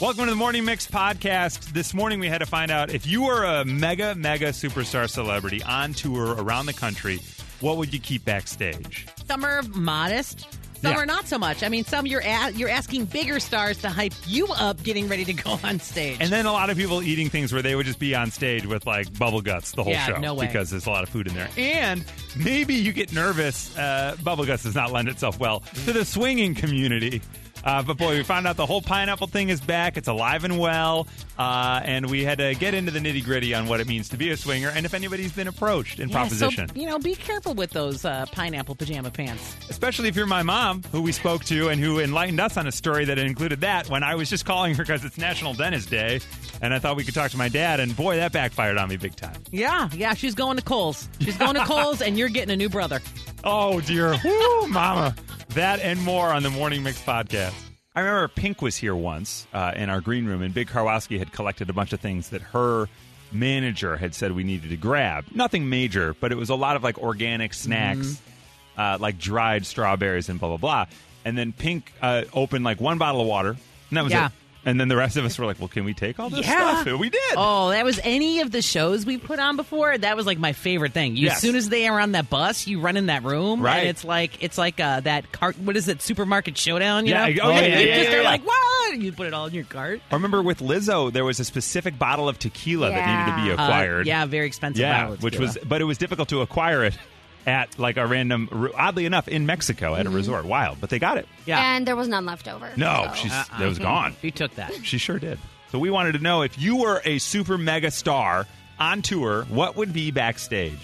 Welcome to the Morning Mix podcast. This morning we had to find out if you were a mega, mega superstar celebrity on tour around the country, what would you keep backstage? Some are modest. Some Yeah. are not so much. I mean, some you're a- you're asking bigger stars to hype you up, getting ready to go on stage. And then a lot of people eating things where they would just be on stage with like bubble guts the whole Yeah, show no way. because there's a lot of food in there. And maybe you get nervous. Uh, bubble guts does not lend itself well to the swinging community. Uh, but boy, we found out the whole pineapple thing is back. It's alive and well. Uh, and we had to get into the nitty gritty on what it means to be a swinger and if anybody's been approached in Yeah, proposition. So, you know, be careful with those uh, pineapple pajama pants. Especially if you're my mom, who we spoke to and who enlightened us on a story that included that when I was just calling her because it's National Dentist Day. And I thought we could talk to my dad. And boy, that backfired on me big time. Yeah, yeah. She's going to Kohl's. She's going to Kohl's, and you're getting a new brother. Oh dear, Woo, mama! That and more on the Morning Mix podcast. I remember Pink was here once uh, in our green room, and Big Karwowski had collected a bunch of things that her manager had said we needed to grab. Nothing major, but it was a lot of like organic snacks, uh, like dried strawberries and blah blah blah. And then Pink uh, opened like one bottle of water, and that was Yeah. it. And then the rest of us were like, "Well, can we take all this Yeah. stuff?" And we did. Oh, that was any of the shows we put on before. That was like my favorite thing. You, Yes. As soon as they are on that bus, you run in that room, Right. And it's like it's like uh, that cart. What is it? Supermarket showdown. You Yeah, know? oh, yeah, You yeah, yeah, just yeah, are like what? You put it all in your cart. I remember with Lizzo, there was a specific bottle of tequila that needed to be. Uh, acquired. yeah, very expensive. Yeah, which was, but it was difficult to acquire it at like a random, oddly enough, in Mexico at a mm-hmm. resort. Wild, but they got it. yeah. And there was none left over. No, so. she's Uh-uh. it was gone. You took that. She sure did. So we wanted to know if you were a super mega star on tour, what would be backstage?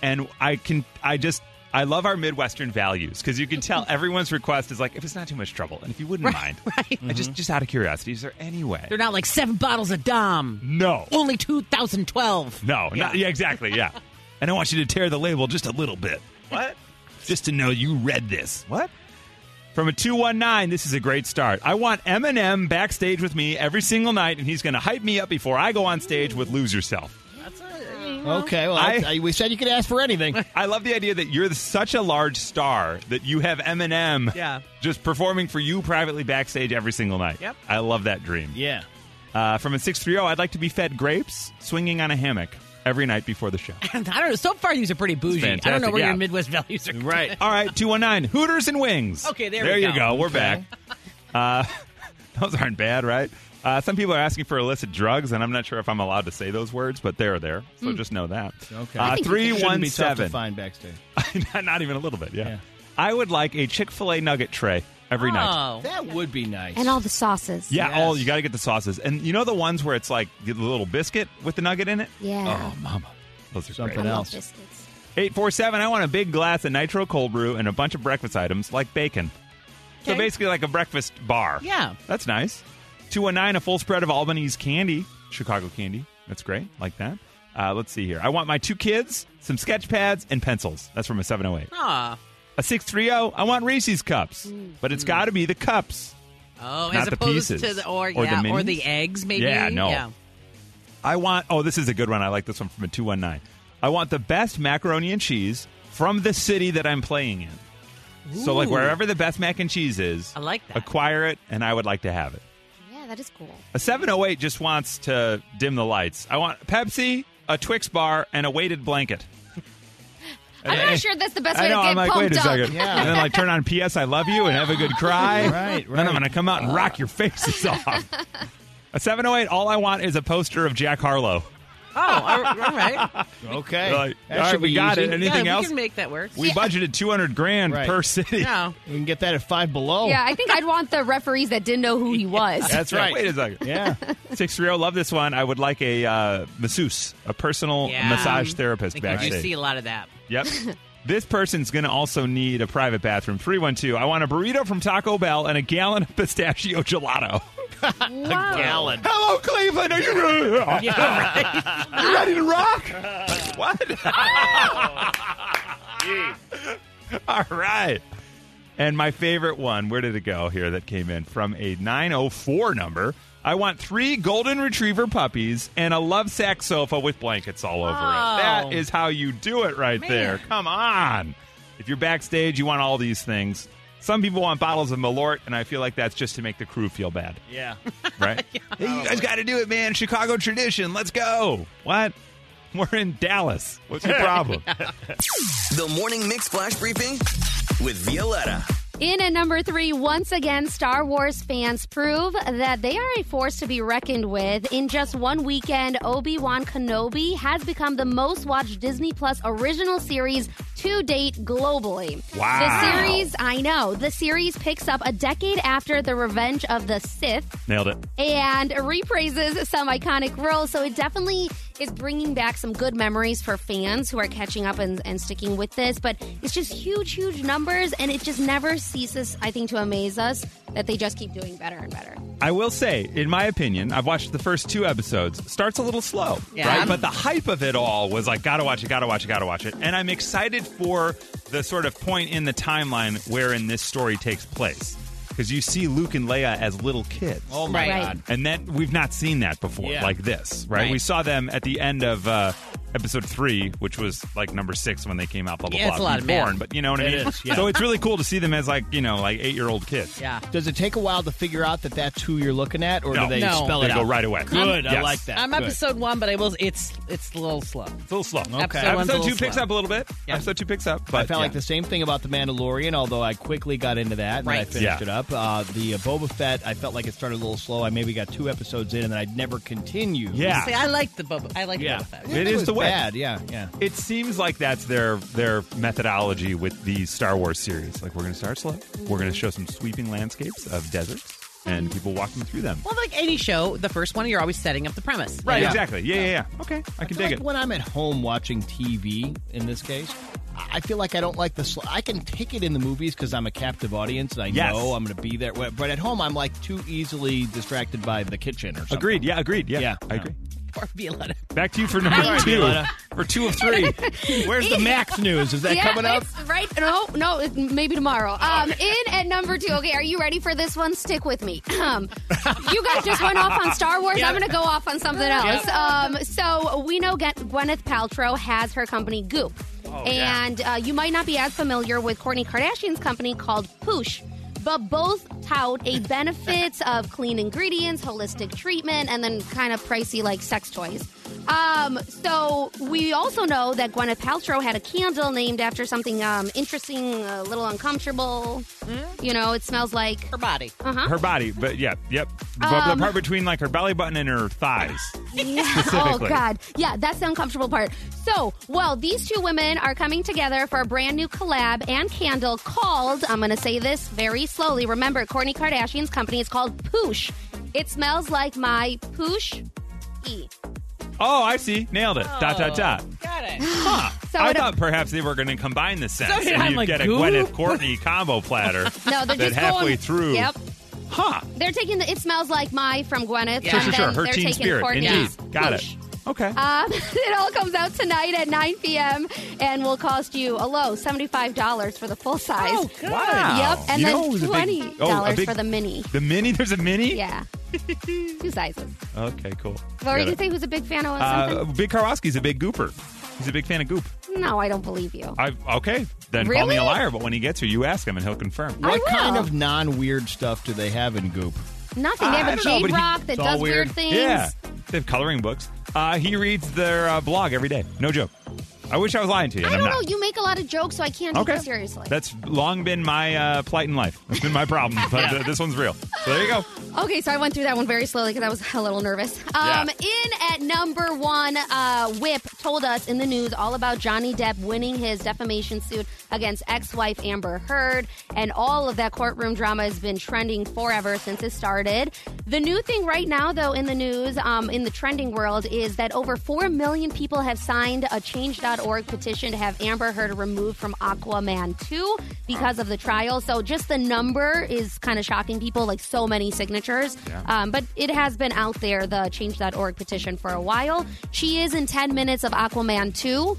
And I can, I just. I love our Midwestern values because you can tell everyone's request is like if it's not too much trouble and if you wouldn't mind, right. I just mm-hmm. just out of curiosity, is there any way? They're not like seven bottles of Dom. no, Only 2012. No, yeah. Not, yeah, exactly. Yeah. and I want you to tear the label just a little bit. What? Just to know you read this. What? From a 219, this is a great start. I want Eminem backstage with me every single night, and he's going to hype me up before I go on stage with Lose Yourself. That's a, Okay, well, I- I, we said you could ask for anything. I love the idea that you're such a large star that you have Eminem Yeah. just performing for you privately backstage every single night. Yep. I love that dream. yeah. Uh, from a 630, I'd like to be fed grapes swinging on a hammock every night before the show. I don't know. So far, these are pretty bougie. I don't know where yeah. your Midwest values are. Right. All right, 219, Hooters and Wings. Okay, there there we you go. go. We're Okay. back. Uh, those aren't bad, right? Uh, some people are asking for illicit drugs, and I'm not sure if I'm allowed to say those words, but they're there. So just know that. Okay. Uh, I think you can. Shouldn't tough to 317. find backstage. not, not even a little bit, yeah. Yeah. I would like a Chick fil A nugget tray every night. Oh. That would be nice. And all the sauces. Yeah, Yes. oh, you got to get the sauces. And you know the ones where it's like the little biscuit with the nugget in it? Yeah. Oh, mama. Those are Something great. I love else. biscuits. 847, I want a big glass of nitro cold brew and a bunch of breakfast items like bacon. So Okay. basically like a breakfast bar. Yeah. That's nice. 219, a full spread of Albanese candy, Chicago candy. That's great. Like that. Uh, let's see here. I want my two kids, some sketch pads, and pencils. That's from a 708. Aw. A 630, I want Reese's cups, mm. but it's got to be the cups. Oh, Not as the opposed pieces. to the or, Or the yeah, or minis? the eggs, maybe. Yeah, no. Yeah. I want, oh, this is a good one. I like this one from a 219. I want the best macaroni and cheese from the city that I'm playing in. So, like, Ooh. wherever the best mac and cheese is, I like that. acquire it, and I would like to have it. Yeah, that is cool. A 708 just wants to dim the lights. I want Pepsi, a Twix bar, and a weighted blanket. I'm not sure that's the best way know. to get I'm like, pumped wait a up. second. Yeah. And then like turn on P.S. I love you and have a good cry. Right, Then I'm going to come out and rock your faces off. A 708. All I want is a poster of Jack Harlow. Oh, all all right. Okay. They're like, that all right, should we be got easy. it. Anything yeah, else? we can make that work. We budgeted 200 grand Right. per city. yeah. We can get that at five below. Yeah, I think I'd want the referees that didn't know who he was. That's right. right. Wait a second. Yeah. 630. Love this one. I would like a uh, masseuse, a personal Yeah. massage therapist think you backstage. see a lot of that. Yep. this person's going to also need a private bathroom. 312. I want a burrito from Taco Bell and a gallon of pistachio gelato. Wow. Gallon. Hello, Cleveland. Are you ready? you ready to rock? what? Oh, all right. And my favorite one, where did it go here that came in? From a 904 number. I want three golden retriever puppies and a love sack sofa with blankets all over it. Oh. That is how you do it right Man. there. Come on. If you're backstage, you want all these things. Some people want bottles of Malort, and I feel like that's just to make the crew feel bad, Yeah. right? Hey, you guys got to do it, man. Chicago tradition. Let's go. What? We're in Dallas. What's your problem? The Morning Mix Flash Briefing with Violetta. In at number three, once again, Star Wars fans prove that they are a force to be reckoned with. In just one weekend, Obi Wan Kenobi has become the most watched Disney Plus original series to date globally. Wow. The series, I know, the series picks up a decade after The Revenge of the Sith Nailed it. and repraises some iconic roles. So it definitely is bringing back some good memories for fans who are catching up and, and sticking with this. But it's just huge, huge numbers, and it just never ceases, I think, to amaze us that they just keep doing better and better. I will say, in my opinion, I've watched the first two episodes. Starts a little slow, Yeah. right? But the hype of it all was like, gotta watch it, gotta watch it, gotta watch it. And I'm excited for the sort of point in the timeline wherein this story takes place. Because you see Luke and Leia as little kids. Oh my Right. God. And then we've not seen that before, Yeah. like this, right? Right. We saw them at the end of uh, episode three, which was like number six when they came out. Blah blah Yeah, blah. a lot of Born, but you know what I It mean. is, yeah. So it's really cool to see them as like you know like eight year old kids. Yeah. Does it take a while to figure out that that's who you're looking at, or No. do they No. spell They it go out? right away. Good. I Yes. like that. I'm Good. episode one, but I will. It's it's a little slow. It's a little slow. Okay. Episode one's a Episode little two picks slow. up a little bit. Yeah. Episode two picks up. But I felt like yeah. the same thing about the Mandalorian, although I quickly got into that and then I Right. finished Yeah. it up. Uh, the uh, Boba Fett, I felt like it started a little slow. I maybe got two episodes in, and then I'd never continue. Yeah. See, I like the Boba. I like yeah. Boba Fett. It is the way. Bad. Yeah, yeah. It seems like that's their their methodology with the Star Wars series. Like we're going to start slow. We're going to show some sweeping landscapes of deserts and people walking through them. Well, like any show, the first one you're always setting up the premise. Right. Yeah. Exactly. Yeah. Yeah. Yeah. Okay. I can feel dig like it. when I'm at home watching TV, in this case, I feel like I don't like the. Sl- I can take it in the movies because I'm a captive audience and I Yes. know I'm going to be there. But at home, I'm like too easily distracted by the kitchen or something. Agreed. Yeah. Agreed. Yeah. Yeah. I agree. Or Violetta. Back to you for number two. For two of three. Where's the Max news? Is that yeah, coming up? right. No, no, maybe tomorrow. Um, in at number two. Okay, are you ready for this one? Stick with me. Um, you guys just went off on Star Wars. I'm going to go off on something else. Um, so we know Gwyneth Paltrow has her company Goop, yeah. and uh, you might not be as familiar with Kourtney Kardashian's company called Poosh. But both tout a benefits of clean ingredients, holistic treatment, and then kind of pricey like sex toys. Um, so we also know that Gwyneth Paltrow had a candle named after something um, interesting, a little uncomfortable. You know, it smells like. Her body. Uh-huh. her body, but yeah, yep. But the Um, part between like her belly button and her thighs. Yeah. Oh God. Yeah, that's the uncomfortable part. So, well, these two women are coming together for a brand new collab and candle called. I'm going to say this very slowly. Remember, Kourtney Kardashian's company is called Poosh. It smells like my Poosh E. Oh, I see. Nailed it. Dot dot dot. Got it. Huh. So I it- thought perhaps they were going to combine the scents So, and I'm you'd like, get a "Goop?" Gwyneth Kourtney combo platter. No, they're that just halfway going through. Yep. Huh. They're taking the. It smells like my from Gwyneth. Sure, and Sure, sure, then Her they're teen taking spirit. Kourtney's Indeed. Got Poosh. it. Okay. Um, it all comes out tonight at 9 p.m. and will cost you a low $75 for the full size. Oh, good. Wow. Yep, and You then know who's a big- $20 oh, a big- for the mini. the mini? There's a mini? Yeah. Two sizes. Okay, cool. What were you Got going to say? Who's a big fan of Uh, something? Big Karwowski's a big gooper. He's a big fan of goop. no, I don't believe you. I okay. Then call me a liar, but when he gets here, you ask him and he'll confirm. I What kind of non-weird stuff do they have in Goop? Nothing. They I have a don't know, jade but he- rock that it's all does weird weird. things. Yeah. They have coloring books. Uh, he reads their uh, blog every day. No joke. I wish I was lying to you. I and don't I'm know. not. You make a lot of jokes, so I can't Okay. take you seriously. That's long been my uh, plight in life. That's been my problem. But uh, this one's real. So there you go. Okay, so I went through that one very slowly because I was a little nervous. Yeah. Um, in at number one, uh, Whip told us in the news all about Johnny Depp winning his defamation suit against ex-wife Amber Heard, and all of that courtroom drama has been trending forever since it started. The new thing right now, though, in the news, um, in the trending world, is that over four million people have signed a Change.org petition to have Amber Heard removed from Aquaman 2 because of the trial. So just the number is kind of shocking people, like so many signatures. Yeah. Um, but it has been out there, the Change.org petition, for a while. She is in 10 minutes of Aquaman 2.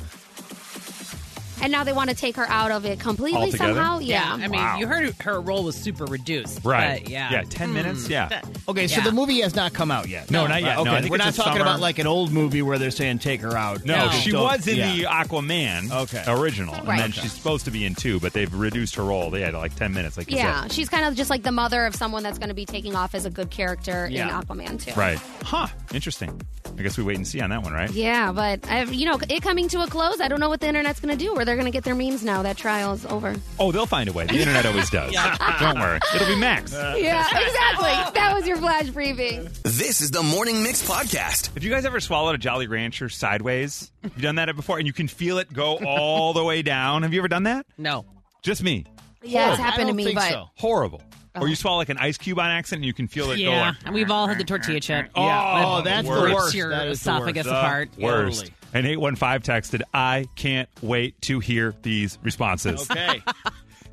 And now they want to take her out of it completely Altogether? somehow. Yeah, Yeah. I mean, Wow. you heard her role was super reduced. Right. but yeah. Yeah, 10 minutes. Hmm. Yeah. Okay, so Yeah. the movie has not come out yet. No, not yet. Okay, No, I think we're it's not a talking summer- about like an old movie where they're saying take her out. No, No. she Don't- was in yeah. the Aquaman Okay. original, and Right. then she's supposed to be in two, but they've reduced her role. They had like ten minutes, like you Yeah, said. she's kind of just like the mother of someone that's going to be taking off as a good character in Aquaman too. Right? Huh? Interesting. I guess we wait and see on that one, right? Yeah, but I, you know, it coming to a close. I don't know what the internet's going to do. Where they're going to get their memes now that trial's over. Oh, they'll find a way. The internet always does. Don't worry. It'll be Max. Yeah, exactly. that was your flash briefing. This is the Morning Mix podcast. Have you guys ever swallowed a Jolly Rancher sideways? You done that before, and you can feel it go all the way down. Have you ever done that? No. Just me. Yeah, it's I happened to don't me, think but so. Horrible. Or you oh. swallow like an ice cube on accident, and you can feel it go. Yeah, like- and we've all had the tortilla chip. Oh, Oh, that's the worst. worst. your That is the esophagus worst. apart. Worst. Totally. And 815 texted, I can't wait to hear these responses. Okay.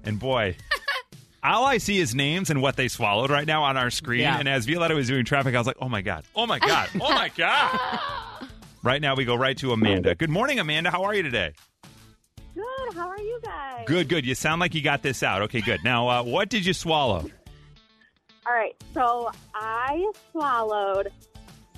And boy, all I see is names and what they swallowed right now on our screen. Yeah. And as Violetta was doing traffic, I was like, oh my God, oh my God, oh my God. right now, we go right to Amanda. Good morning, Amanda. How are you today? Good. How are you guys? Good, good. You sound like you got this out. Okay, good. Now, uh, what did you swallow? All right. So I swallowed.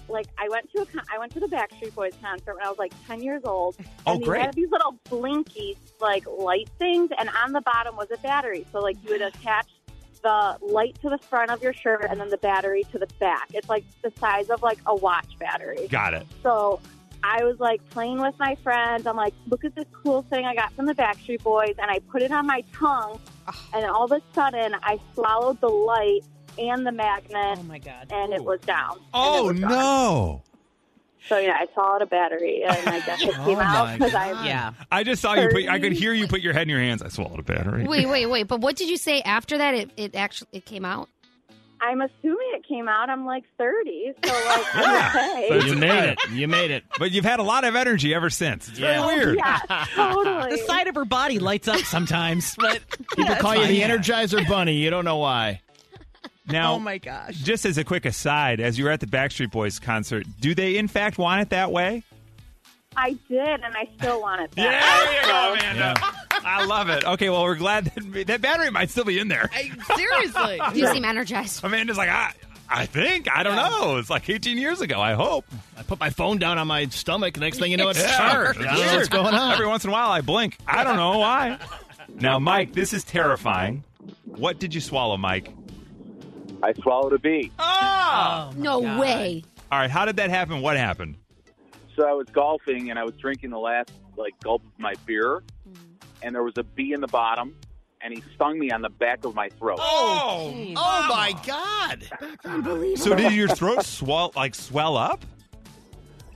Like I went to a con- I went to the Backstreet Boys concert when I was like ten years old. Oh, and great. They had these little blinky like light things, and on the bottom was a battery. So like you would attach the light to the front of your shirt, and then the battery to the back. It's like the size of like a watch battery. Got it. So I was like playing with my friends. I'm like, look at this cool thing I got from the Backstreet Boys, and I put it on my tongue, ah. and all of a sudden I swallowed the light and the magnet, Oh my god. and it was down. Oh, was no. So yeah, I swallowed a battery, and I guess it came Oh, out because I Yeah. I just saw you put, I could hear you put your head in your hands. I swallowed a battery. wait, wait, wait. But what did you say after that? It, it actually it came out. I'm assuming it came out. I'm like 30, so like Yeah. I'm okay. You made it. You made it. But you've had a lot of energy ever since. It's Yeah. very weird. Yeah, totally. The side of her body lights up sometimes, but People call you the Energizer Bunny. You don't know why. Now, Oh my gosh. just as a quick aside, as you were at the Backstreet Boys concert, do they in fact want it that way? I did, and I still want it. That there you go, oh. Amanda. I love it. Okay, well, we're glad that that battery might still be in there. Seriously. You seem energized. Amanda's like, I, I think, I don't know. It's like 18 years ago. I hope. I put my phone down on my stomach. Next thing you know, it's Yeah, charged. it's I don't know weird. what's going on. Every once in a while, I blink. I don't know why. Now, Mike, this is terrifying. What did you swallow, Mike? I swallowed a bee. Oh! No God. way. All right, how did that happen? What happened? So I was golfing and I was drinking the last like gulp of my beer, and there was a bee in the bottom, and he stung me on the back of my throat. Oh! Oh my God! So did your throat swell like swell up?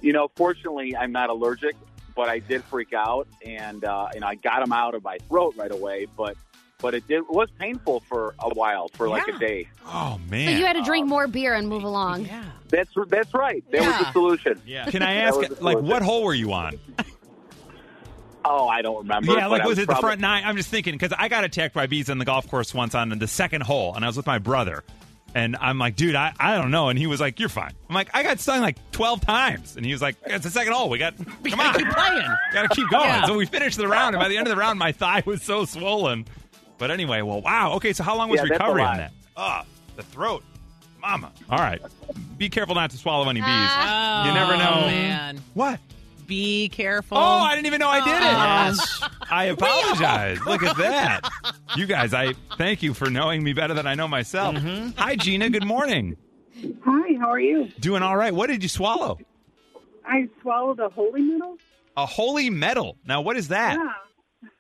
You know, fortunately, I'm not allergic, but I did freak out, and uh, and I got him out of my throat right away. But but it did it was painful for a while, for like Yeah. a day. Oh man! So man! you had to drink um, more beer and move along. Yeah. That's that's right. That was Yeah. the solution. Yeah. Can I That ask, was the like, solution. what hole were you on? Oh, I don't remember. Yeah, but like I was it the probably- front nine? I'm just thinking because I got attacked by bees on the golf course once on the second hole, and I was with my brother, and I'm like, dude, I, I don't know, and he was like, you're fine. I'm like, I got stung like 12 times, and he was like, it's the second hole. We got come on, Keep playing. got to keep going. Yeah. So we finished the round, and by the end of the round, my thigh was so swollen. But anyway, well, wow. Okay, so how long was Yeah, recovery on that? Ah, the throat, mama. All right, be careful not to swallow any bees. Ah. you never know. Oh, man. What? Be careful. Oh, I didn't even know I did it. Yes. I apologize. Look at that. You guys, I thank you for knowing me better than I know myself. Hi, Gina. Good morning. Hi, how are you? Doing all right. What did you swallow? I swallowed a holy medal. A holy medal. Now, what is that?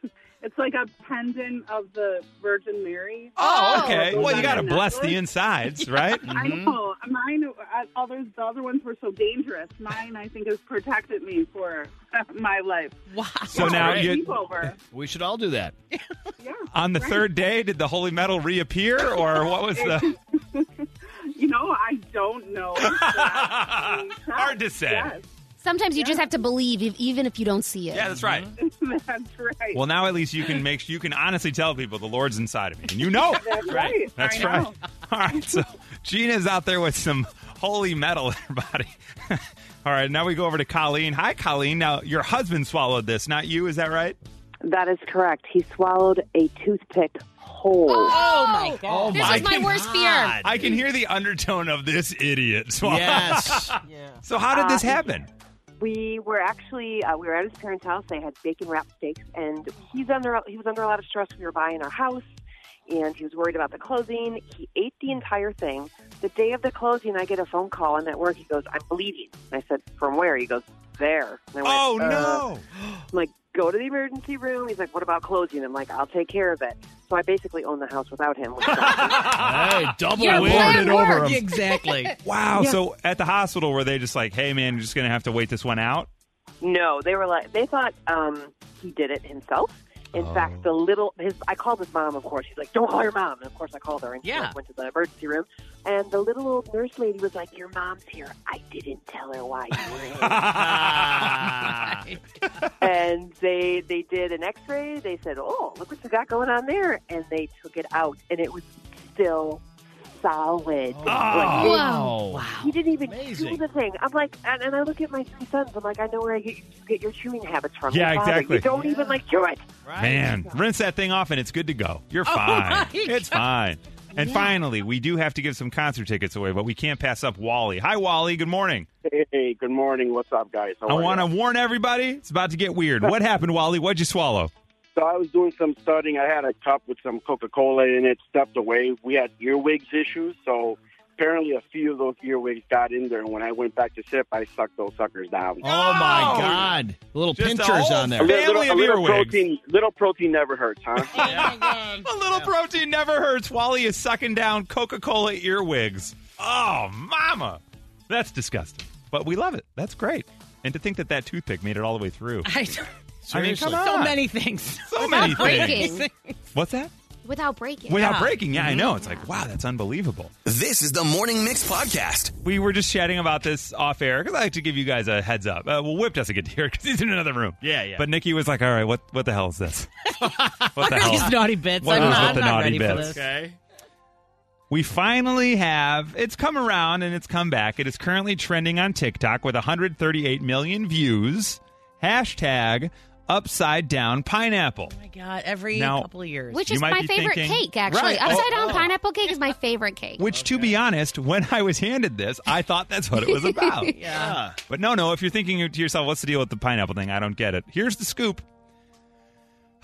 Yeah. It's like a pendant of the Virgin Mary. Oh, Oh. okay. Well, you got to Yeah. bless the insides, right? I know. Mine, uh, others, the other ones were so dangerous. Mine, I think, has protected me for my life. Wow. So now you, We should all do that. Yeah. on the Right. third day, did the holy metal reappear, or what was the? You know, I don't know. Hard to say. Yes, Sometimes you just have to believe, if, even if you don't see it. Yeah, that's right. that's right. Well, now at least you can make you can honestly tell people the Lord's inside of me, and you know it. that's right. That's I right. know. All right. So Gina's out there with some holy metal in her body. All right. Now we go over to Colleen. Hi, Colleen. Now your husband swallowed this, not you. Is that right? That is correct. He swallowed a toothpick whole. Oh my god. Oh This my is my worst fear. I can hear the undertone of this idiot. So, Yes. so how did this Uh, happen? We were actually uh, we were at his parents' house. They had bacon wrapped steaks, and he's under he was under a lot of stress. We were buying our house, and he was worried about the closing. He ate the entire thing. The day of the closing, I get a phone call, and at work he goes, "I'm bleeding." And I said, "From where?" He goes, "There." And I went, Oh "Uh." no! I'm like, "Go to the emergency room." He's like, "What about closing?" I'm like, "I'll take care of it." So I basically own the house without him. which. Hey, double Your win. plan it over him. Exactly. Wow. Yeah. So at the hospital, were they just like, "Hey, man, you're just gonna have to wait this one out"? No, they were like they thought um, he did it himself. In oh. fact, the little his I called his mom. Of course, she's like, "Don't call your mom." And of course, I called her, and she Yeah. like, went to the emergency room. And the little old nurse lady was like, "Your mom's here." I didn't tell her why you were in. and they they did an X-ray. They said, "Oh, look what you got going on there," and they took it out, and it was still solid. Oh. Like, it- Wow. he didn't even Amazing. chew the thing. I'm like, and, and I look at my three sons. I'm like, I know where I get, get your chewing habits from. Yeah, Your exactly. You don't even like chew it. Right. Man, rinse that thing off and it's good to go. You're Oh, fine. my It's fine. And finally, we do have to give some concert tickets away, but we can't pass up Wally. Hi, Wally. Good morning. Hey, good morning. What's up, guys? How I want to warn everybody, it's about to get weird. What happened, Wally? What'd you swallow? So I was doing some studying. I had a cup with some Coca-Cola in it, stepped away. We had earwigs issues, so apparently a few of those earwigs got in there. And when I went back to sip, I sucked those suckers down. Oh my God! Little Just a pinchers whole on there. a little, family little, of little earwigs. protein, little protein never hurts, huh? Oh, a little protein never hurts. Wally is sucking down Coca Cola earwigs. Oh, mama. That's disgusting. But we love it. That's great. And to think that that toothpick made it all the way through. I, I mean, come on. so many things. So many breaking. things. What's that? Without breaking. Without Yeah. breaking. Yeah, I know. It's like, wow, that's unbelievable. This is the Morning Mix podcast. We were just chatting about this off air because I like to give you guys a heads up. Uh, well, Whip doesn't get to hear because he's in another room. Yeah, yeah. But Nikki was like, all right, what, what the hell is this? what the hell? These naughty bits. What I'm is not, with the I'm not naughty bits? this. Okay. We finally have it's come around and it's come back. It is currently trending on TikTok with 138 million views. Hashtag upside down pineapple. Oh my god! Every Now- couple of years. Which You is might my be favorite thinking- cake, actually. Right. Oh, upside Oh, down oh. pineapple cake is my favorite cake. Which, to be honest, when I was handed this, I thought that's what it was about. yeah. But no, no. If you're thinking to yourself, "What's the deal with the pineapple thing?" I don't get it. Here's the scoop.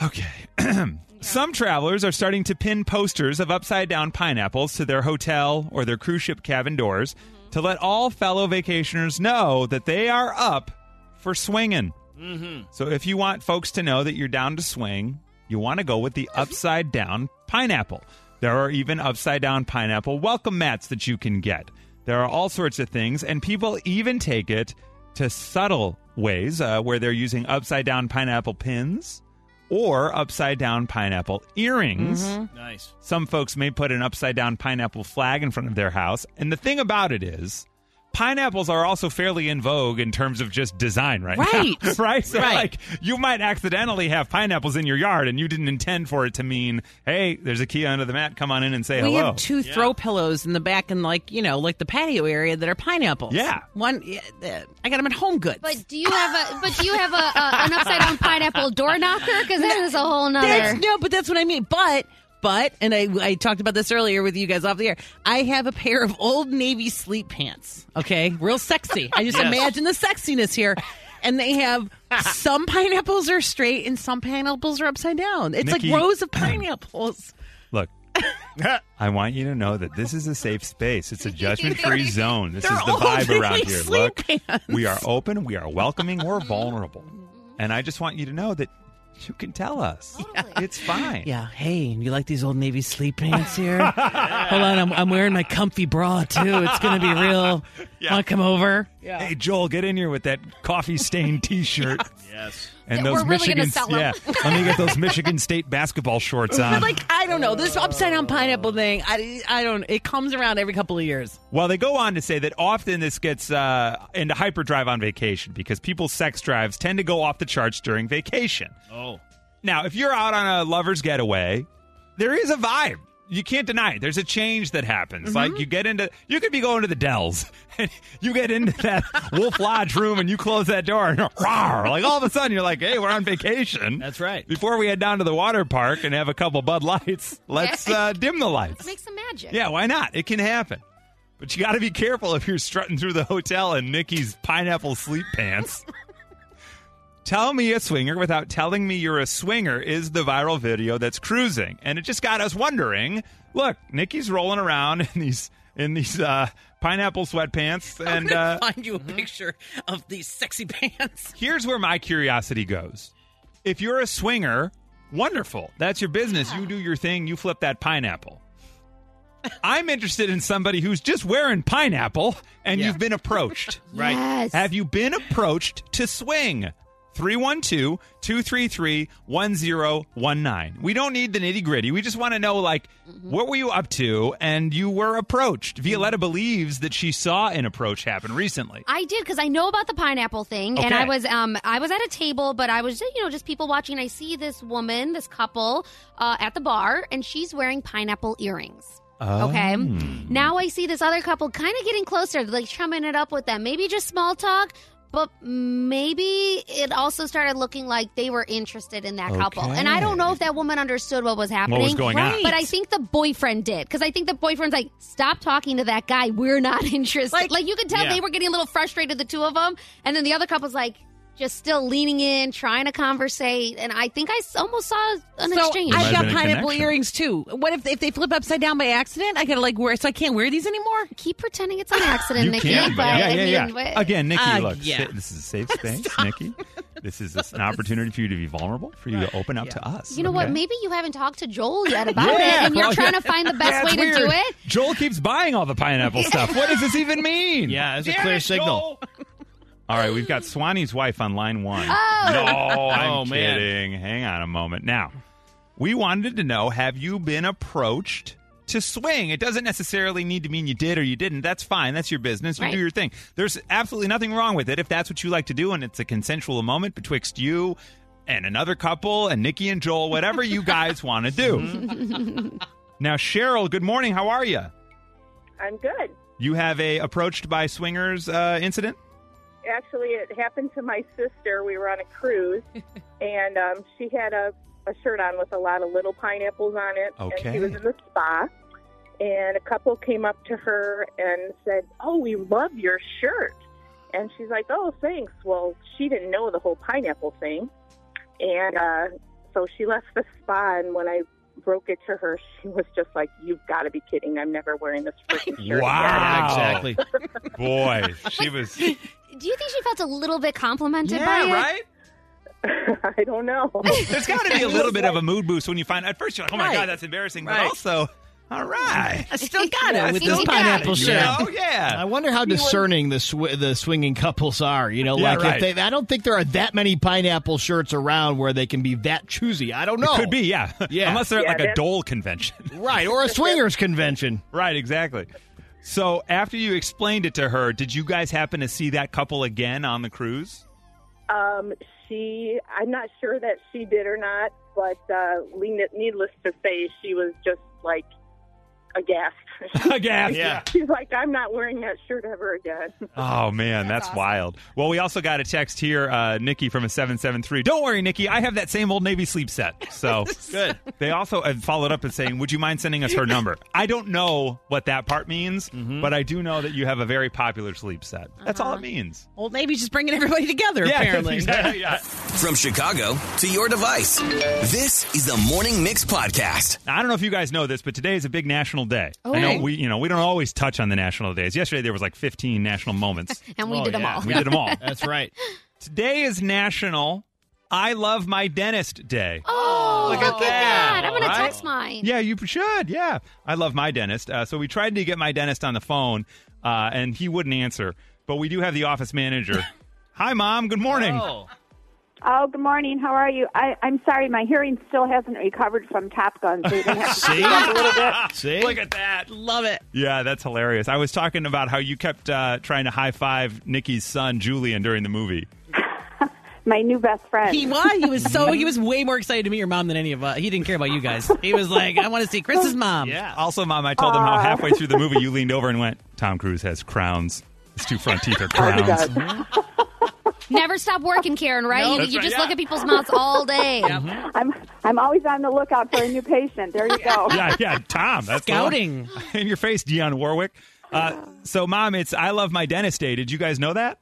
Okay. Some travelers are starting to pin posters of upside down pineapples to their hotel or their cruise ship cabin doors mm-hmm. to let all fellow vacationers know that they are up for swinging. Mm-hmm. So if you want folks to know that you're down to swing, you want to go with the upside down pineapple. There are even upside down pineapple welcome mats that you can get. There are all sorts of things, and people even take it to subtle ways uh, where they're using upside down pineapple pins or upside down pineapple earrings. Nice. Some folks may put an upside down pineapple flag in front of their house. And the thing about it is, pineapples are also fairly in vogue in terms of just design right Right. now. right? So, Right. like, you might accidentally have pineapples in your yard and you didn't intend for it to mean, hey, there's a key under the mat. Come on in and say We hello. have two throw pillows in the back and like you know like the patio area that are pineapples. Yeah. one. uh, I got them at Home Goods. But do you have a but do you have a, a an upside down pineapple door knocker? Because that is a whole nother. That's, no, but that's what I mean. But but and I I talked about this earlier with you guys off the air. I have a pair of old navy sleep pants. Okay, real sexy. I just Yes. imagine the sexiness here. And they have some pineapples are straight and some pineapples are upside down. It's Nikki- like rows of pineapples. Look. I want you to know that this is a safe space. It's a judgment free zone. This They're is the vibe around here. Look, pants. we are open, we are welcoming, we're vulnerable. And I just want you to know that you can tell us. It's fine. Yeah. Hey, you like these old navy sleep pants here? Hold on, I'm, I'm wearing my comfy bra too. It's gonna be real. Yeah. Want to come over? Hey Joel, get in here with that coffee stained T-shirt Yes. and those we're really gonna Michigan. sell 'em. yeah, let me get those Michigan State basketball shorts on. But like, I don't know. This upside down pineapple thing, I, I don't. It comes around every couple of years. Well, they go on to say that often this gets uh, into hyperdrive on vacation because people's sex drives tend to go off the charts during vacation. Oh. Now, if you're out on a lover's getaway, there is a vibe you can't deny it. There's a change that happens. Mm-hmm. Like you get into, you could be going to the Dells, and you get into that Wolf Lodge room, and you close that door, and rawr, like all of a sudden you're like, hey, we're on vacation. That's right. Before we head down to the water park and have a couple Bud Lights, let's uh, dim the lights. Make some magic. Yeah, why not? It can happen. But you got to be careful if you're strutting through the hotel in Nikki's pineapple sleep pants. Tell me a swinger without telling me you're a swinger is the viral video that's cruising. And it just got us wondering, look, Nikki's rolling around in these in these uh, pineapple sweatpants I'm and uh, find you a picture of these sexy pants. here's where my curiosity goes. If you're a swinger, wonderful. That's your business. You do your thing, you flip that pineapple. I'm interested in somebody who's just wearing pineapple and Yeah. you've been approached. Right. Yes. Have you been approached to swing? 312 233 1019. We don't need the nitty gritty. We just want to know, like, what were you up to and you were approached? Violetta believes that she saw an approach happen recently. I did because I know about the pineapple thing, and I was um I was at a table, but I was you know just people watching. I see this woman, this couple, uh, at the bar, and she's wearing pineapple earrings. Okay. Oh. Now I see this other couple kind of getting closer, like chumming it up with them. Maybe just small talk, but maybe it also started looking like they were interested in that couple. And I don't know if that woman understood what was happening. What was going on. But I think the boyfriend did because I think the boyfriend's like, "Stop talking to that guy. We're not interested." Like, Like- you could tell Yeah. they were getting a little frustrated, the two of them, and then the other couple's like, just still leaning in, trying to conversate. And I think I almost saw an So exchange. I've got pineapple earrings too. What if if they flip upside down by accident? I gotta like wear so I can't wear these anymore. Keep pretending it's an accident, You Nikki. can, but yeah, I yeah, mean, yeah. Again, Nikki, Uh, look, yeah. this is a safe space, Nikki. This is an opportunity for you to be vulnerable, for you to open up to us. You know what? Maybe you haven't talked to Joel yet about it, and you're well, trying yeah. to find the best Yeah, way it's to do it. Joel keeps buying all the pineapple stuff. What does this even mean? Yeah, it's a clear it, signal. Joel. All right, we've got Swanee's wife on line one. Oh. No, I'm Oh, man. kidding. Hang on a moment. Now, we wanted to know have you been approached to swing? It doesn't necessarily need to mean you did or you didn't. That's fine. That's your business. You Right. do your thing. There's absolutely nothing wrong with it if that's what you like to do and it's a consensual moment betwixt you and another couple and Nikki and Joel, whatever you guys want to do. now, Cheryl, good morning. How are you? I'm good. You have a approached by swingers uh, incident? Actually, it happened to my sister. We were on a cruise, and um, she had a, a shirt on with a lot of little pineapples on it. And Okay. she was in the spa, and a couple came up to her and said, "Oh, we love your shirt." And she's like, "Oh, thanks." Well, she didn't know the whole pineapple thing, and uh, so she left the spa. And when I broke it to her, she was just like, "You've got to be kidding! I'm never wearing this freaking shirt." Wow. Yeah, exactly. Boy, she was. Do you think she felt a little bit complimented by Yeah, it? right? I don't know. There's got to be a little bit of a mood boost when you find. At first, you're like, "Oh my Right. god, that's embarrassing," but Right. also, all right, I still got it with this got it. pineapple You shirt. know? I yeah. wonder how discerning the sw- the swinging couples are. You know, Yeah, like right. if they, I don't think there are that many pineapple shirts around where they can be that choosy. I don't know. Could be, yeah. Yeah. Unless they're at Yeah, like a that's- dole convention. right or a swingers convention. right, exactly. So after you explained it to her, did you guys happen to see that couple again on the cruise? Um, she, I'm not sure that she did or not, but uh, needless to say, she was just like aghast. Again. Yeah. She's like, I'm not wearing that shirt ever again. Oh man, that's, wild. Well, we also got a text here, uh, Nikki from a seven seven three. Don't worry, Nikki, I have that same old Navy sleep set. So Good. They also have followed up and saying, "Would you mind sending us her number?" I don't know what that part means, but I do know that you have a very popular sleep set. That's all it means. Old Navy's just bringing everybody together. Yeah, apparently. exactly, yeah. From Chicago to your device, this is the Morning Mix Podcast. Now, I don't know if you guys know this, but today is a big national day. I Okay. know we, you know, we don't always touch on the national days. Yesterday there was like 15 national moments. And we Oh, did them yeah. all. We did them all. That's right. Today is National I Love My Dentist Day. Oh, Look at that. I'm going to Right? text mine. Yeah, you should. Yeah, I love my dentist. Uh, so we tried to get my dentist on the phone, uh, and he wouldn't answer. But we do have the office manager. Hi, mom. Good morning. Oh. Oh, good morning. How are you? I, I'm sorry, my hearing still hasn't recovered from Top Gun, so you're going to have to See? speak up a little bit. See? Look at that. Love it. Yeah, that's hilarious. I was talking about how you kept uh, trying to high five Nikki's son, Julian, during the movie. my new best friend. He was. He was so. He was way more excited to meet your mom than any of us. He didn't care about you guys. He was like, I want to see Chris's mom. Yeah. Also, mom, I told him how halfway through the movie you leaned over and went, "Tom Cruise has crowns. His two front teeth are crowns." Never stop working, Karen. Right? No, you you right, just yeah. look at people's mouths all day. I'm I'm always on the lookout for a new patient. There you go. yeah, yeah, Tom. That's the Scouting. in your face, Dionne Warwick. Uh, so, mom, it's I love my dentist day. Did you guys know that?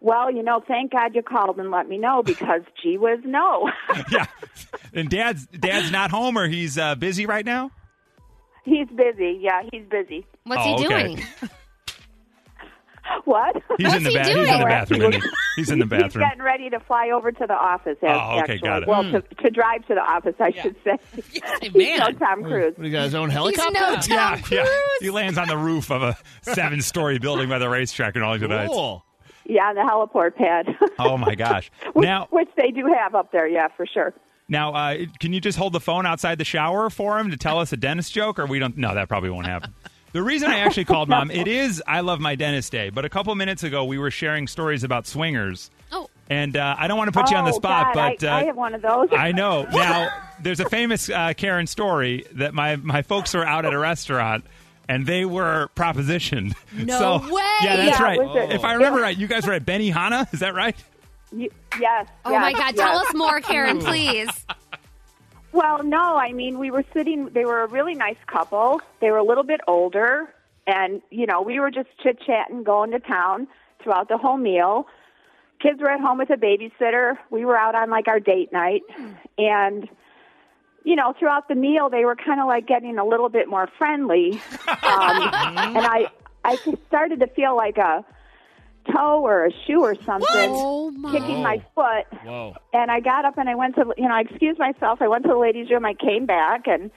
Well, you know, thank God you called and let me know because gee whiz, no. yeah. And dad's dad's not home or he's uh, busy right now. he's busy. Yeah, he's busy. What's Oh, he okay. doing? What? He's in the ba- he's in the bathroom. isn't he? He's in the He's getting ready to fly over to the office. Oh, okay, actually. got it. Well, Hmm. to, to drive to the office, I should say. He's no Tom Cruise. What, you got his own helicopter? no Tom yeah, yeah. He lands on the roof of a seven-story building by the racetrack in Arlington Heights. Cool. Yeah, on the heliport pad. Oh my gosh! which, Now, which they do have up there. Yeah, for sure. now, uh, can you just hold the phone outside the shower for him to tell us a dentist joke, or we don't? No, that probably won't happen. The reason I actually called mom, it is I love my dentist day, but a couple minutes ago we were sharing stories about swingers. Oh. And uh, I don't want to put you on the Oh, spot, God, but I, uh, I have one of those. I know. Now, there's a famous uh, Karen story that my, my folks were out at a restaurant and they were propositioned. No so, way! Yeah, that's Yeah, right. was it- If I remember right, you guys were at Benihana. Is that right? You, yes. Oh yes, my God! yes. Tell us more, Karen, please. Well, no, I mean, we were sitting, they were a really nice couple. They were a little bit older, and, you know, we were just chit chatting, going to town throughout the whole meal. Kids were at home with a babysitter. We were out on like our date night. And, you know, throughout the meal, they were kind of like getting a little bit more friendly. Um, and I, I started to feel like a toe or a shoe or something Oh my! kicking my foot. Whoa. And I got up and I went to, you know, I excused myself. I went to the ladies' room. I came back and,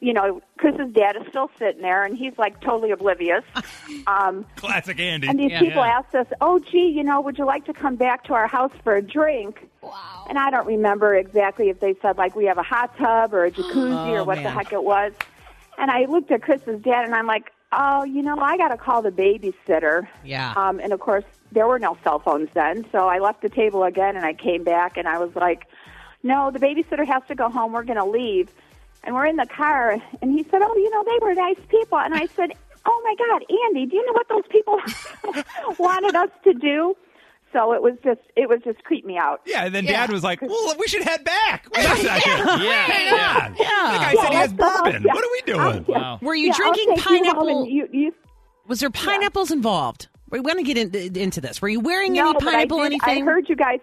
you know, Chris's dad is still sitting there and he's like totally oblivious. Um, Classic Andy. and these Yeah. people Yeah. asked us, oh, gee, you know, would you like to come back to our house for a drink? Wow. And I don't remember exactly if they said, like, we have a hot tub or a jacuzzi Oh, or what the heck it was. And I looked at Chris's dad and I'm like, oh, you know, I got to call the babysitter. Yeah. Um, and of course, there were no cell phones then. So I left the table again and I came back and I was like, no, the babysitter has to go home. We're going to leave. And we're in the car. And he said, oh, you know, they were nice people. And I said, oh my God, Andy, do you know what those people wanted us to do? So it was just, it was just creep me out. Yeah, and then Yeah. dad was like, well, we should head back. Wait a second. Yeah. Hang on. Yeah. The guy Yeah, said he has bourbon. Yeah. What are we doing? Yeah. Wow. Were you Yeah, drinking take you pineapple? you, you, Was there pineapples involved? We want to get in, into this. Were you wearing no, any but pineapple? I did, anything? I heard you guys.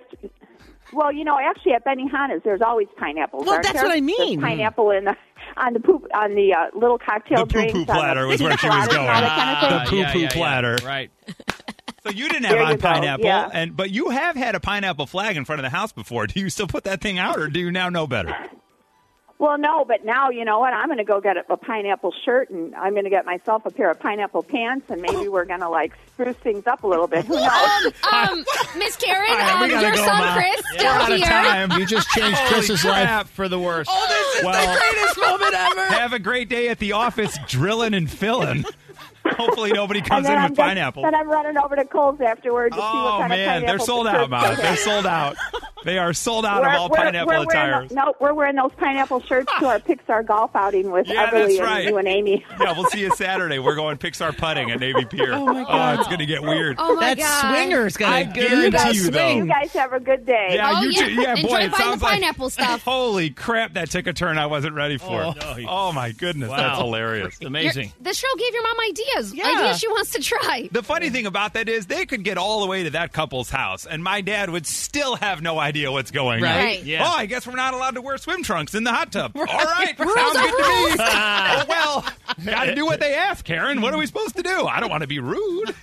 Well, you know, actually at Benihana's, there's always pineapples. Well, that's there? what I There's mean. pineapple in the on the poop on the uh, little cocktail The poo-poo drinks. platter the was where she was platters and all going. that kind of. The poo-poo yeah, yeah, yeah. platter. Right. So you didn't have There on pineapple, yeah. and but you have had a pineapple flag in front of the house before. Do you still put that thing out, or do you now know better? Well, no, but now you know what? I'm going to go get a, a pineapple shirt, and I'm going to get myself a pair of pineapple pants, and maybe we're going to like spruce things up a little bit. Who knows? Um, Miss Karen, All right, we um, your go, son Mom. Chris We're still out of here. time. You just changed Holy Chris's crap. life for the worst. oh, this is Well- the greatest moment ever. Have a great day at the office, drilling and filling. Hopefully, nobody comes then in I'm with just- pineapple. Then I'm running over to Kohl's afterward to see what Oh kind of man, pineapple they're sold out, shirts Mom. they They're sold out. They are sold out We're- of all we're- pineapple we're wearing attires. the- no, we're wearing those pineapple shirts to our Pixar golf outing with Yeah, Everly that's right. and you and Amy. Yeah, we'll see you Saturday. We're going Pixar putting at Navy Pier. Oh my oh, God. it's going to get weird. Oh my that god! swinger's gonna I guarantee you, though. You guys have a good day. Yeah, Oh, you yeah. too. Yeah, Enjoy boy, it buying the sounds like pineapple stuff. Holy crap, that took a turn I wasn't ready for. Oh, Oh, my goodness, Wow. that's hilarious. It's amazing. The show gave your mom ideas. Yeah. Ideas she wants to try. The funny thing about that is they could get all the way to that couple's house, and my dad would still have no idea what's going on. Right. Yeah. Oh, I guess we're not allowed to wear swim trunks in the hot tub. All right, Rules sounds are good to me. oh well, got to do what they ask, Karen. What are we supposed to do? I don't want to be rude.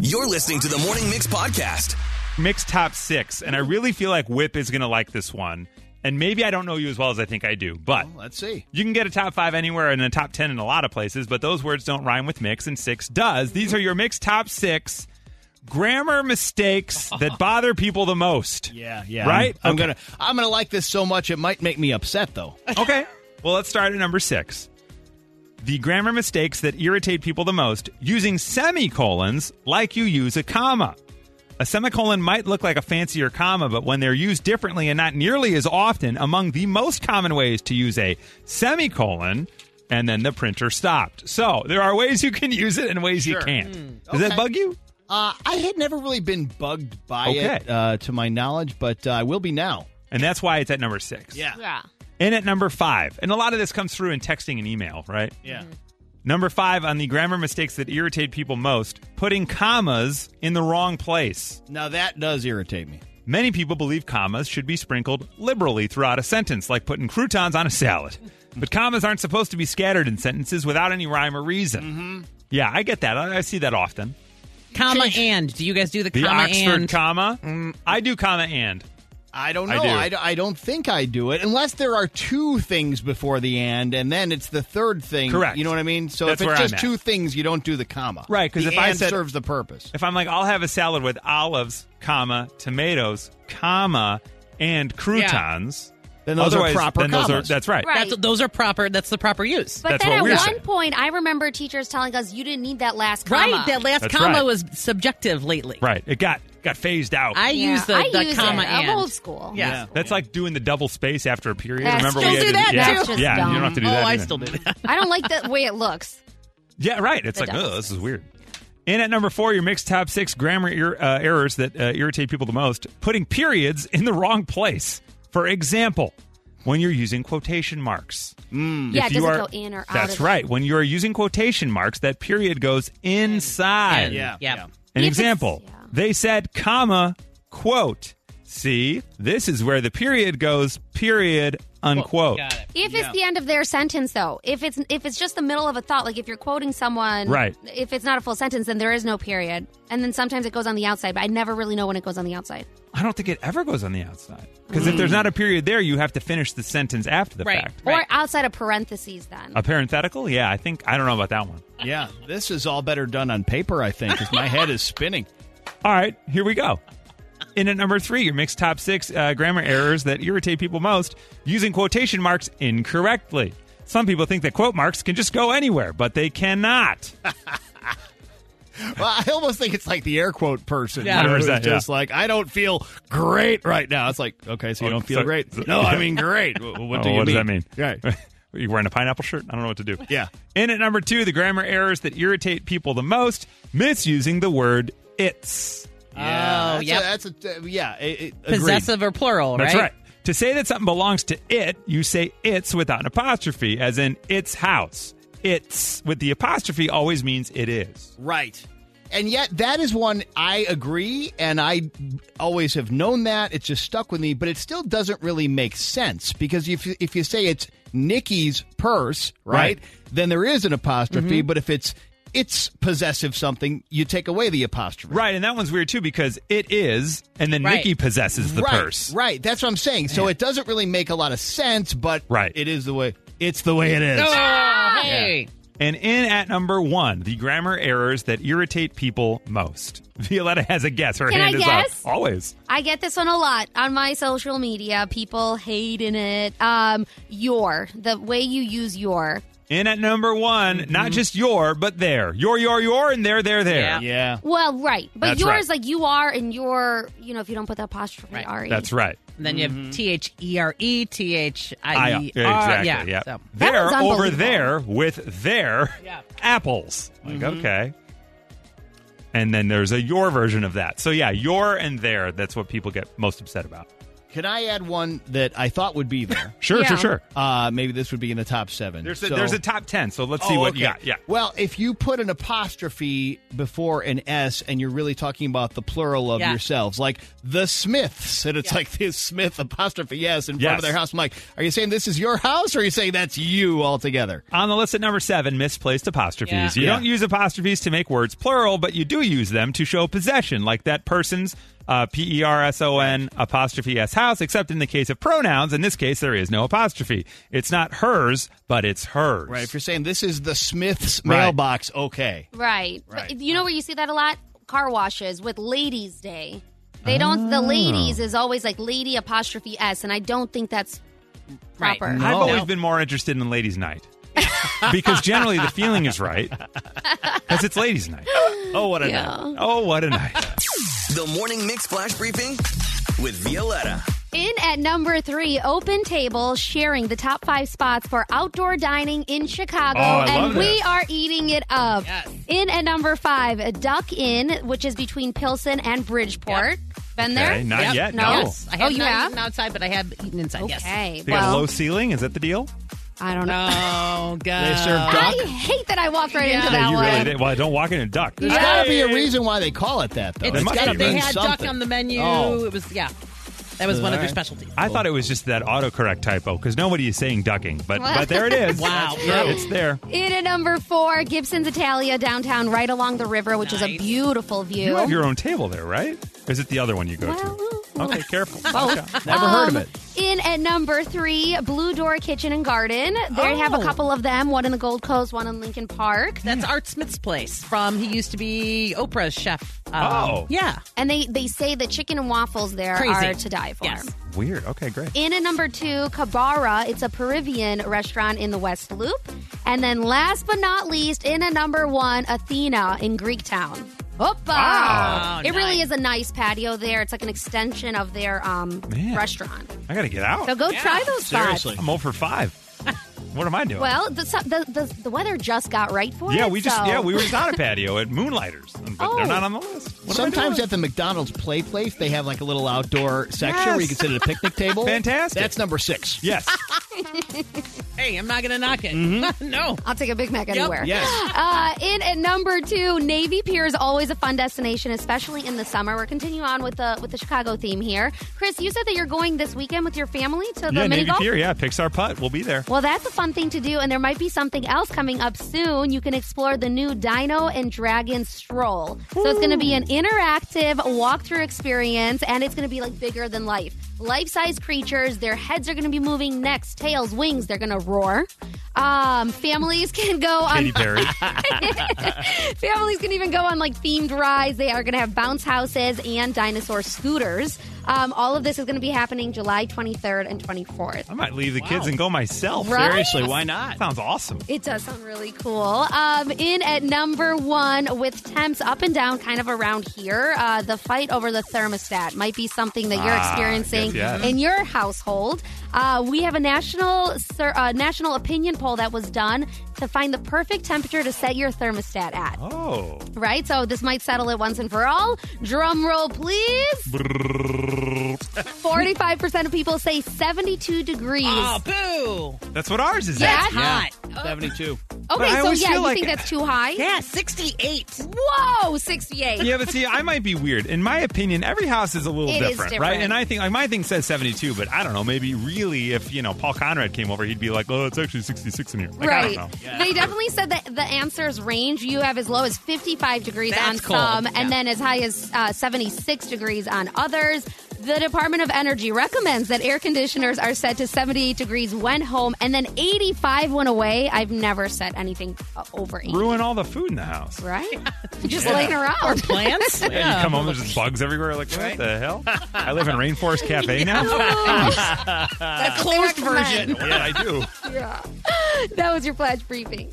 You're listening to the Morning Mix podcast. Mix top six, and I really feel like Whip is going to like this one. And maybe I don't know you as well as I think I do, but Let's see. you can get a top five anywhere and a top ten in a lot of places, but those words don't rhyme with mix, and six does. These are your mixed top six grammar mistakes that bother people the most. Yeah, yeah. Right? I'm, I'm Okay. gonna I'm gonna like this so much it might make me upset though. Okay. Well, let's start at number six. The grammar mistakes that irritate people the most using semicolons like you use a comma. A semicolon might look like a fancier comma, but when they're used differently and not nearly as often, among the most common ways to use a semicolon, and then the printer stopped. So there are ways you can use it and ways you can't. Hmm. Does that bug you? Uh, I had never really been bugged by Okay. it, uh, to my knowledge, but uh, I will be now. And that's why it's at number six. Yeah. Yeah. In at number five. And a lot of this comes through in texting and email, right? Yeah. Number five on the grammar mistakes that irritate people most putting commas in the wrong place. Now that does irritate me. Many people believe commas should be sprinkled liberally throughout a sentence, like putting croutons on a salad. But commas aren't supposed to be scattered in sentences without any rhyme or reason. Mm-hmm. Yeah, I get that. I, I see that often. Comma and. Do you guys do the, The comma Oxford and? comma. I do comma and. I don't I know. do. I, d- I don't think I do it unless there are two things before the and, and then it's the third thing. Correct. You know what I mean? So That's if where it's I'm just at. two things, you don't do the comma. Right. Because if I said- serves the purpose. If I'm like, I'll have a salad with olives, comma, tomatoes, comma, and croutons. Then those are proper then those are, commas. that's right. Right. That's, those are proper. That's the proper use. But That's then what at we're one saying. point, I remember teachers telling us you didn't need that last comma. Right. That last That's comma right. was subjective lately. Right. It got got phased out. I Yeah, use the, I the use comma it. and. I'm old school. Yeah. That's like doing the double space after a period. That's Remember still we had do to that, yeah, too. That's yeah, just you don't have to do oh, that. I either. still do that. I don't like the way it looks. Yeah, right. It's The like, oh, this is weird. In at number four, your mixed top six grammar ir- uh, errors that uh, irritate people the most: putting periods in the wrong place. For example, when you're using quotation marks. Mm. Yeah, If it you doesn't are- go in or out. That's of right. When you are using quotation marks, that period goes inside. Yeah. Yep. An If example: yeah. They said, "comma quote." See, this is where the period goes. Period. Unquote. Got it. If Yeah. it's the end of their sentence, though, if it's if it's just the middle of a thought, like if you're quoting someone, Right. If it's not a full sentence, then there is no period, and then sometimes it goes on the outside, but I never really know when it goes on the outside. I don't think it ever goes on the outside because if there's not a period there, you have to finish the sentence after the Right. fact. Or outside of parentheses, then. A parenthetical? Yeah, I think I don't know about that one. Yeah. This is all better done on paper, I think, because my head is spinning. All right, here we go. In at number three, your mixed top six uh, grammar errors that irritate people most: using quotation marks incorrectly. Some people think that quote marks can just go anywhere, but they cannot. Well, I almost think it's like the air quote person. Yeah. you know, who's 100%, just like, I don't feel great right now. It's like, okay, so you don't feel so- great. so- no, I mean great. What, what Oh, do you what mean? does that mean? Right. Are you wearing a pineapple shirt? I don't know what to do. Yeah. In at number two, the grammar errors that irritate people the most: misusing the word "it's." Oh, that's. A, that's a, uh, yeah. It, it, agreed. Possessive or plural, That's right? right. To say that something belongs to it, you say it's without an apostrophe, as in its house. It's with the apostrophe always means it is. Right. And yet, that is one I agree, and I always have known that. It's just stuck with me, but it still doesn't really make sense because if, if you say it's Nikki's purse, right, Right. then there is an apostrophe, Mm-hmm. but if it's it's possessive something, you take away the apostrophe. Right, and that one's weird too because it is, and then Right. Nikki possesses the right, purse. Right. That's what I'm saying. So it doesn't really make a lot of sense, but Right. it is the way it's the way it is. Oh, hey. And in at number one, the grammar errors that irritate people most. Violetta has a guess. Her Can hand I is guess? up. Always. I get this one a lot on my social media. People hating it. Um, your the way you use your. In at number one, Mm-hmm. not just your, but there. Your, your, your, and there, there, there. Yeah. Yeah. Well, right, but That's yours right. like you are, and your. You know, if you don't put the apostrophe Right. re. That's right. And then you have T H E R E T H I, I yeah, E R. exactly. Yeah. Yeah. So. There, over there, with their Yeah. apples. Like, Mm-hmm. okay. And then there's a your version of that. So, yeah, your and there, that's what people get most upset about. Can I add one that I thought would be there? Sure, Yeah. sure, sure. Uh, maybe this would be in the top seven. There's a, So- there's a top 10, so let's see Oh, what you got. Yeah. Well, if you put an apostrophe before an S and you're really talking about the plural of Yeah. yourselves, like the Smiths, and it's like this Smith apostrophe S in front Yes. of their house. I'm like, are you saying this is your house or are you saying that's you altogether? On the list at number seven, misplaced apostrophes. Yeah. You Yeah. don't use apostrophes to make words plural, but you do use them to show possession, like that person's uh, P E R S O N apostrophe S house, except in the case of pronouns. In this case, there is no apostrophe. It's not hers, but it's hers. Right. If you're saying this is the Smiths Right. mailbox, okay. Right. Right. But you know where you see that a lot? Car washes with Ladies' Day. They don't. The ladies is always like lady apostrophe s, and I don't think that's Right. proper. No. I've always been more interested in ladies' night. because generally the feeling is right. Because it's ladies' night. Oh, what a Yeah. night. Oh, what a night. The Morning Mix Flash Briefing with Violetta. In at number three, Open Table sharing the top five spots for outdoor dining in Chicago, Oh, I and love we this. are eating it up. In at number five, Duck Inn, which is between Pilsen and Bridgeport. Been there? Okay, not yet, No. no. Yes, I Oh, have you not have? eaten outside, but I have eaten inside. Yes. Okay. They got a low ceiling. Is that the deal? I don't know. Oh God. They serve duck. I hate that I walked right Yeah. into Yeah, that you one. really did. Well, don't walk in a duck. There's Yeah. got to be a reason why they call it that, though. It's, There must gotta be, they right? had something. duck on the menu. Oh. It was yeah. That was one of their All right. specialties. I thought it was just that autocorrect typo because nobody is saying ducking, but but there it is. Wow. It's there. In at number four, Gibson's Italia downtown, right along the river, which is a Nice. beautiful view. You have your own table there, right? Or is it the other one you go Well, to? Okay, careful. Both. Never heard of Um, it. In at number three, Blue Door Kitchen and Garden. They have a Oh. couple of them, one in the Gold Coast, one in Lincoln Park. That's Art Smith's place. From he used to be Oprah's chef. Um, Oh. yeah. And they, they say the chicken and waffles there Crazy. are to die for. Yes. Weird. Okay, great. In at number two, Cabra. It's a Peruvian restaurant in the West Loop. And then last but not least, in at number one, Athena in Greektown. Hoppa! Wow. It really is a nice patio there. It's like an extension of their um, Man. restaurant. I got to get out. So go try those spots. Seriously. I'm over five. what am I doing? Well, the, the, the, the weather just got right for it. yeah, we just so- yeah we were just on a patio at Moonlighters, but Oh. they're not on the list. What Sometimes at the McDonald's play place, they have like a little outdoor section where you can sit at a picnic table. Fantastic. That's number six. yes. Hey, I'm not going to knock it. no. I'll take a Big Mac anywhere. Yep. Yes. Uh, in at number two, Navy Pier is always a fun destination, especially in the summer. We're continuing on with the with the Chicago theme here. Chris, you said that you're going this weekend with your family to the yeah, mini Navy golf. Pier. Yeah, Pixar Putt. We'll be there. Well, that's a fun thing to do, and there might be something else coming up soon. You can explore the new Dino and Dragon Stroll. So it's going to be an interactive walkthrough experience, and it's going to be like bigger than life. Life size creatures, their heads are going to be moving, necks, tails, wings, they're going to roar. Um, families can go on. Katy Perry. Families can even go on like themed rides. They are going to have bounce houses and dinosaur scooters. Um, all of this is going to be happening July 23rd and 24th. I might leave the kids and go myself. Right? Seriously, why not? Sounds awesome. It does sound really cool. Um, in at number one with temps up and down kind of around here, uh, the fight over the thermostat might be something that you're Ah, experiencing yes, yes. in your household. Uh, we have a national sur- uh, national opinion poll that was done to find the perfect temperature to set your thermostat at. Oh. Right? So this might settle it once and for all. Drum roll, please. 45% of people say 72 degrees. Oh, boo. That's what ours is Yeah. at. Hot. 72. Okay, so yeah, feel you like- think that's too high? Yeah, 68. Whoa, 68. Yeah, but see, I might be weird. In my opinion, every house is a little It is different, different. right? And I think like my thing says 72, but I don't know. Maybe really, if you know Paul Conrad came over, he'd be like, "Oh, it's actually 66 in here." Like, I right. don't know. They definitely said that the answers range. You have as low as 55 degrees That's on cold. some, Yeah. and then as high as uh, 76 degrees on others. The Department of Energy recommends that air conditioners are set to 78 degrees when home, and then 85 when away. I've never set anything over 80. Ruin all the food in the house. Right? Just Yeah. laying around. Or plants? Yeah, you come home, there's just bugs everywhere. Like, what the hell? I live in Rainforest Cafe now. That's closed version. yeah, I do. Yeah. That was your flash briefing.